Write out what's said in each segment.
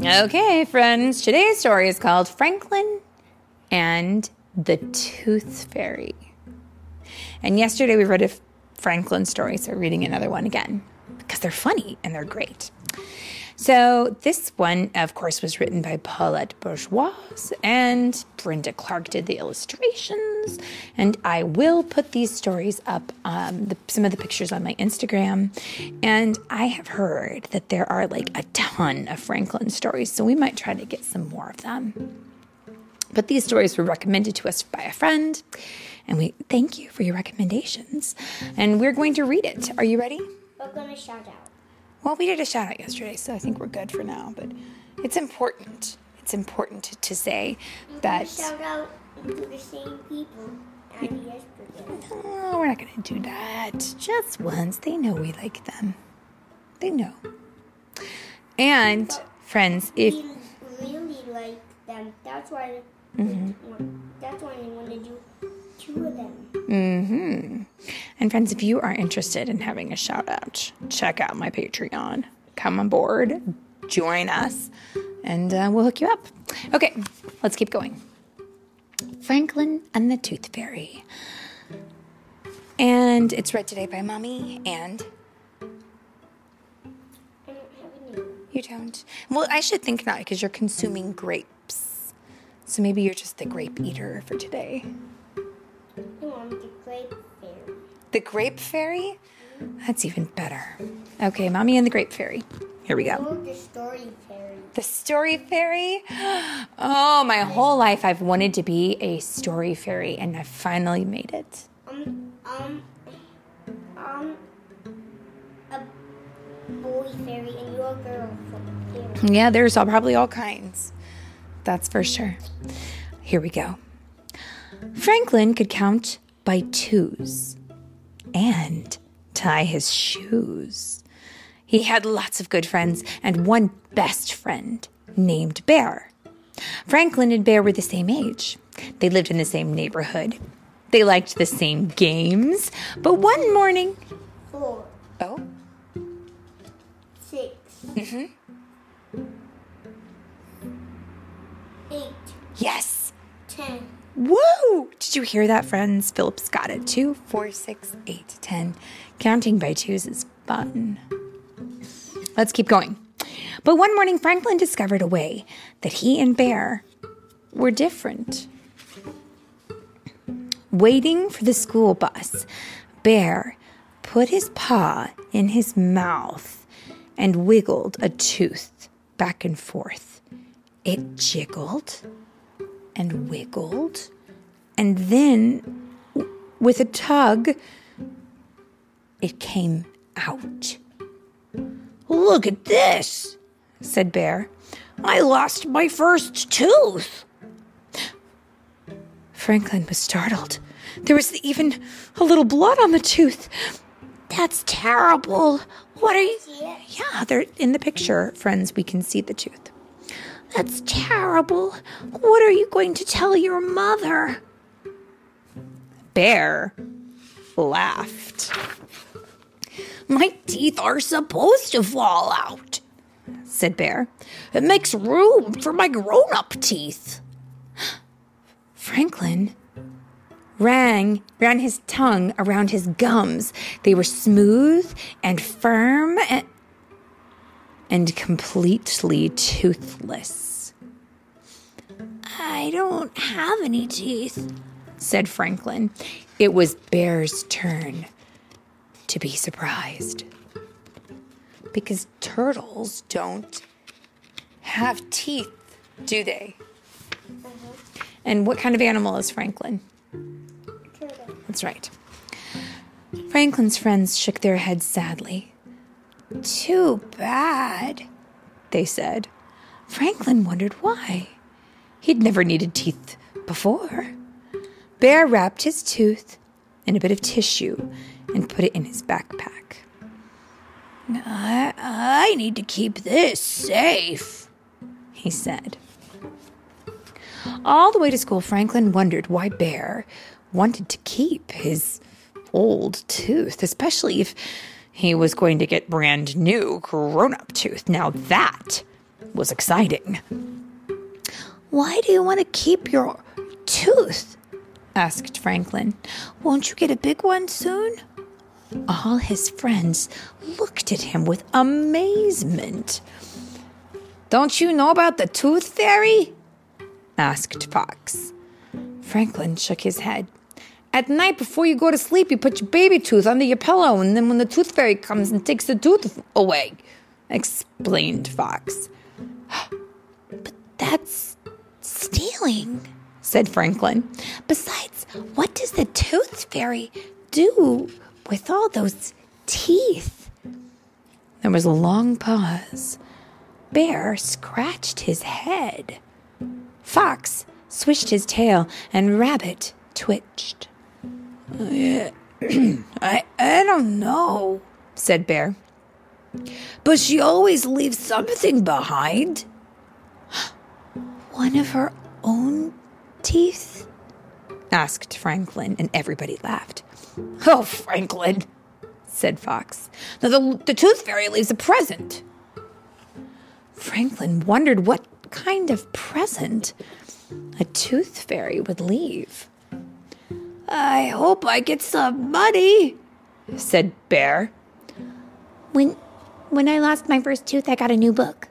Okay, friends, today's story is called Franklin and the Tooth Fairy. And yesterday we read a Franklin story, so we're reading another one again because they're funny and they're great. So, this one, of course, was written by Paulette Bourgeois, and Brenda Clark did the illustrations. And I will put these stories up, um, the, some of the pictures on my Instagram. And I have heard that there are like a ton of Franklin stories, so we might try to get some more of them. But these stories were recommended to us by a friend, and we thank you for your recommendations. And we're going to read it. Are you ready? We're gonna shout out. Well, we did a shout out yesterday, so I think we're good for now. But it's important. It's important to, to say that. shout out to the same people as yesterday. Oh, we're not going to do that. Just once. They know we like them. They know. And, friends, if. We really like them. That's why. Mm-hmm. That's why we want to do two of them. hmm And, friends, if you are interested in having a shout out, check out my Patreon. Come on board, join us, and uh, we'll hook you up. Okay, let's keep going. Franklin and the Tooth Fairy. And it's read today by Mommy and I don't have any. You don't? Well, I should think not because you're consuming grapes. So maybe you're just the grape eater for today. No, I'm the grape fairy. The grape fairy? That's even better. Okay, Mommy and the grape fairy. Here we go. Or the story fairy. The story fairy? Oh, my whole life I've wanted to be a story fairy and I finally made it. Um, um, um, a boy fairy and you're a girl fairy. Yeah, there's all, probably all kinds. That's for sure. Here we go. Franklin could count by twos and tie his shoes. He had lots of good friends and one best friend named Bear. Franklin and Bear were the same age. They lived in the same neighborhood. They liked the same games. But one morning, Four, oh, 6 Mm-hmm. Eight, yes, ten. Whoa! Did you hear that, friends? Philip's got it. Two, four, six, eight, ten. Counting by twos is fun. Let's keep going. But one morning, Franklin discovered a way that he and Bear were different. Waiting for the school bus, Bear put his paw in his mouth and wiggled a tooth back and forth. It jiggled and wiggled, and then with a tug, it came out. Look at this, said Bear. I lost my first tooth. Franklin was startled. There was even a little blood on the tooth. That's terrible. What are you? Yeah, they're in the picture, friends. We can see the tooth. That's terrible. What are you going to tell your mother? Bear laughed. My teeth are supposed to fall out, said Bear. It makes room for my grown up teeth. Franklin rang, ran his tongue around his gums. They were smooth and firm and, and completely toothless. I don't have any teeth, said Franklin. It was Bear's turn to be surprised. Because turtles don't have teeth, do they? Uh-huh. And what kind of animal is Franklin? Turtle. That's right. Franklin's friends shook their heads sadly. Too bad, they said. Franklin wondered why. He'd never needed teeth before. Bear wrapped his tooth in a bit of tissue and put it in his backpack. I, I need to keep this safe, he said. All the way to school, Franklin wondered why Bear wanted to keep his old tooth, especially if he was going to get brand new grown up tooth. Now that was exciting. Why do you want to keep your tooth? asked Franklin. Won't you get a big one soon? All his friends looked at him with amazement. Don't you know about the tooth fairy? asked Fox. Franklin shook his head. At night, before you go to sleep, you put your baby tooth under your pillow, and then when the tooth fairy comes and takes the tooth away, explained Fox. but that's stealing, said Franklin. Besides, what does the tooth fairy do with all those teeth? There was a long pause. Bear scratched his head. Fox swished his tail, and Rabbit twitched. I, I don't know, said Bear. But she always leaves something behind. One of her own teeth? asked Franklin, and everybody laughed. Oh, Franklin, said Fox. Now the, the tooth fairy leaves a present. Franklin wondered what kind of present a tooth fairy would leave. I hope I get some money, said Bear. When when I lost my first tooth, I got a new book,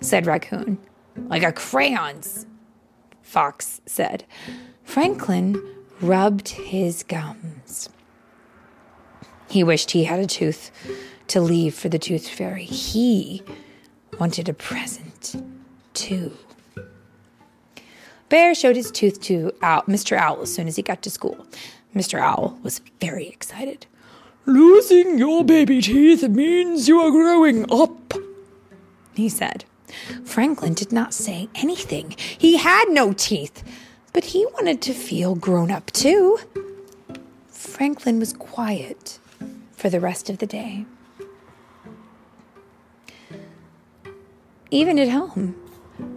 said Raccoon. Like a crayons, Fox said. Franklin rubbed his gums. He wished he had a tooth to leave for the tooth fairy. He wanted a present, too. Bear showed his tooth to Owl, Mr. Owl as soon as he got to school. Mr. Owl was very excited. Losing your baby teeth means you are growing up, he said. Franklin did not say anything. He had no teeth, but he wanted to feel grown up too. Franklin was quiet for the rest of the day. Even at home,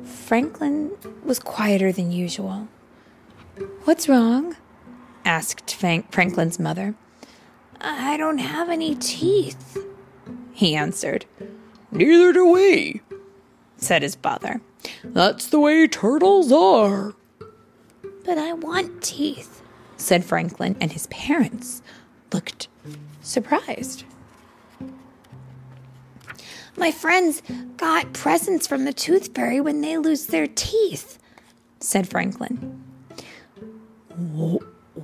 Franklin was quieter than usual. What's wrong? asked Franklin's mother. I don't have any teeth, he answered. Neither do we, said his father. That's the way turtles are. But I want teeth, said Franklin, and his parents looked surprised. My friends got presents from the tooth fairy when they lose their teeth, said Franklin.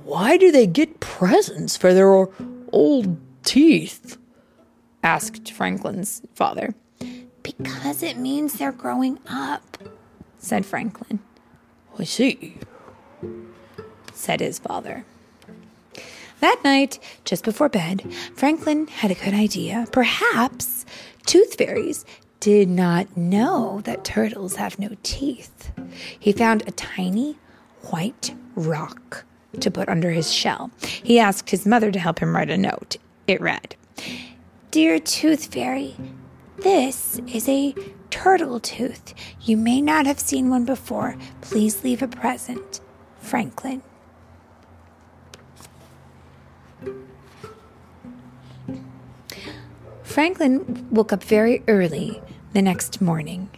Why do they get presents for their old teeth? asked Franklin's father. Because it means they're growing up, said Franklin. I see, said his father. That night, just before bed, Franklin had a good idea. Perhaps tooth fairies did not know that turtles have no teeth. He found a tiny white rock to put under his shell. He asked his mother to help him write a note. It read Dear Tooth Fairy, this is a turtle tooth. You may not have seen one before. Please leave a present. Franklin. Franklin woke up very early the next morning.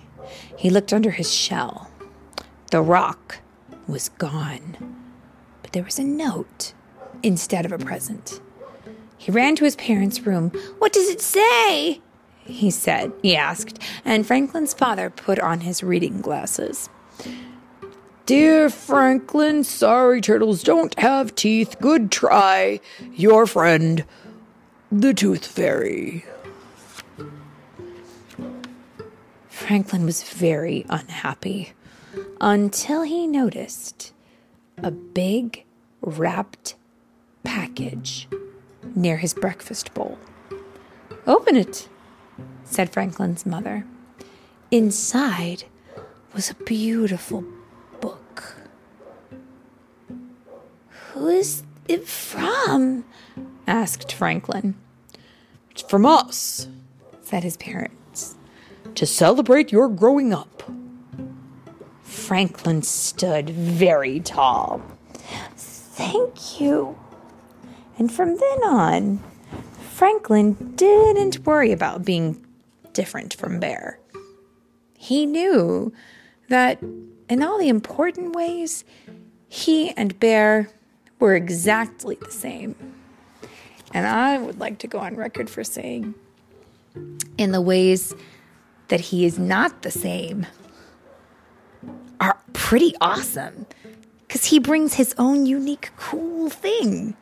He looked under his shell. The rock was gone, but there was a note instead of a present. He ran to his parents' room. What does it say? He said, he asked, and Franklin's father put on his reading glasses. Dear Franklin, sorry turtles don't have teeth. Good try. Your friend, the Tooth Fairy. Franklin was very unhappy until he noticed a big wrapped package near his breakfast bowl. Open it, said Franklin's mother. Inside was a beautiful book. Who is it from? asked Franklin. It's from us, said his parents to celebrate your growing up. Franklin stood very tall. Thank you. And from then on, Franklin didn't worry about being different from Bear. He knew that in all the important ways, he and Bear were exactly the same. And I would like to go on record for saying, in the ways that he is not the same, are pretty awesome because he brings his own unique, cool thing.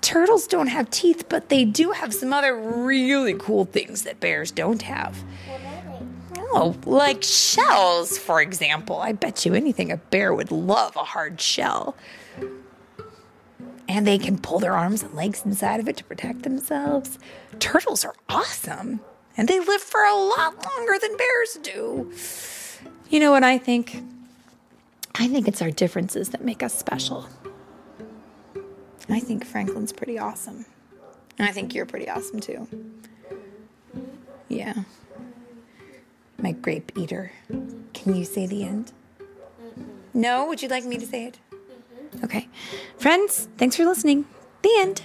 Turtles don't have teeth, but they do have some other really cool things that bears don't have. Oh, like shells, for example. I bet you anything a bear would love a hard shell. And they can pull their arms and legs inside of it to protect themselves. Turtles are awesome, and they live for a lot longer than bears do. You know what I think? I think it's our differences that make us special. I think Franklin's pretty awesome. And I think you're pretty awesome too. Yeah. My grape eater. Can you say the end? No? Would you like me to say it? Mm-hmm. Okay. Friends, thanks for listening. The end.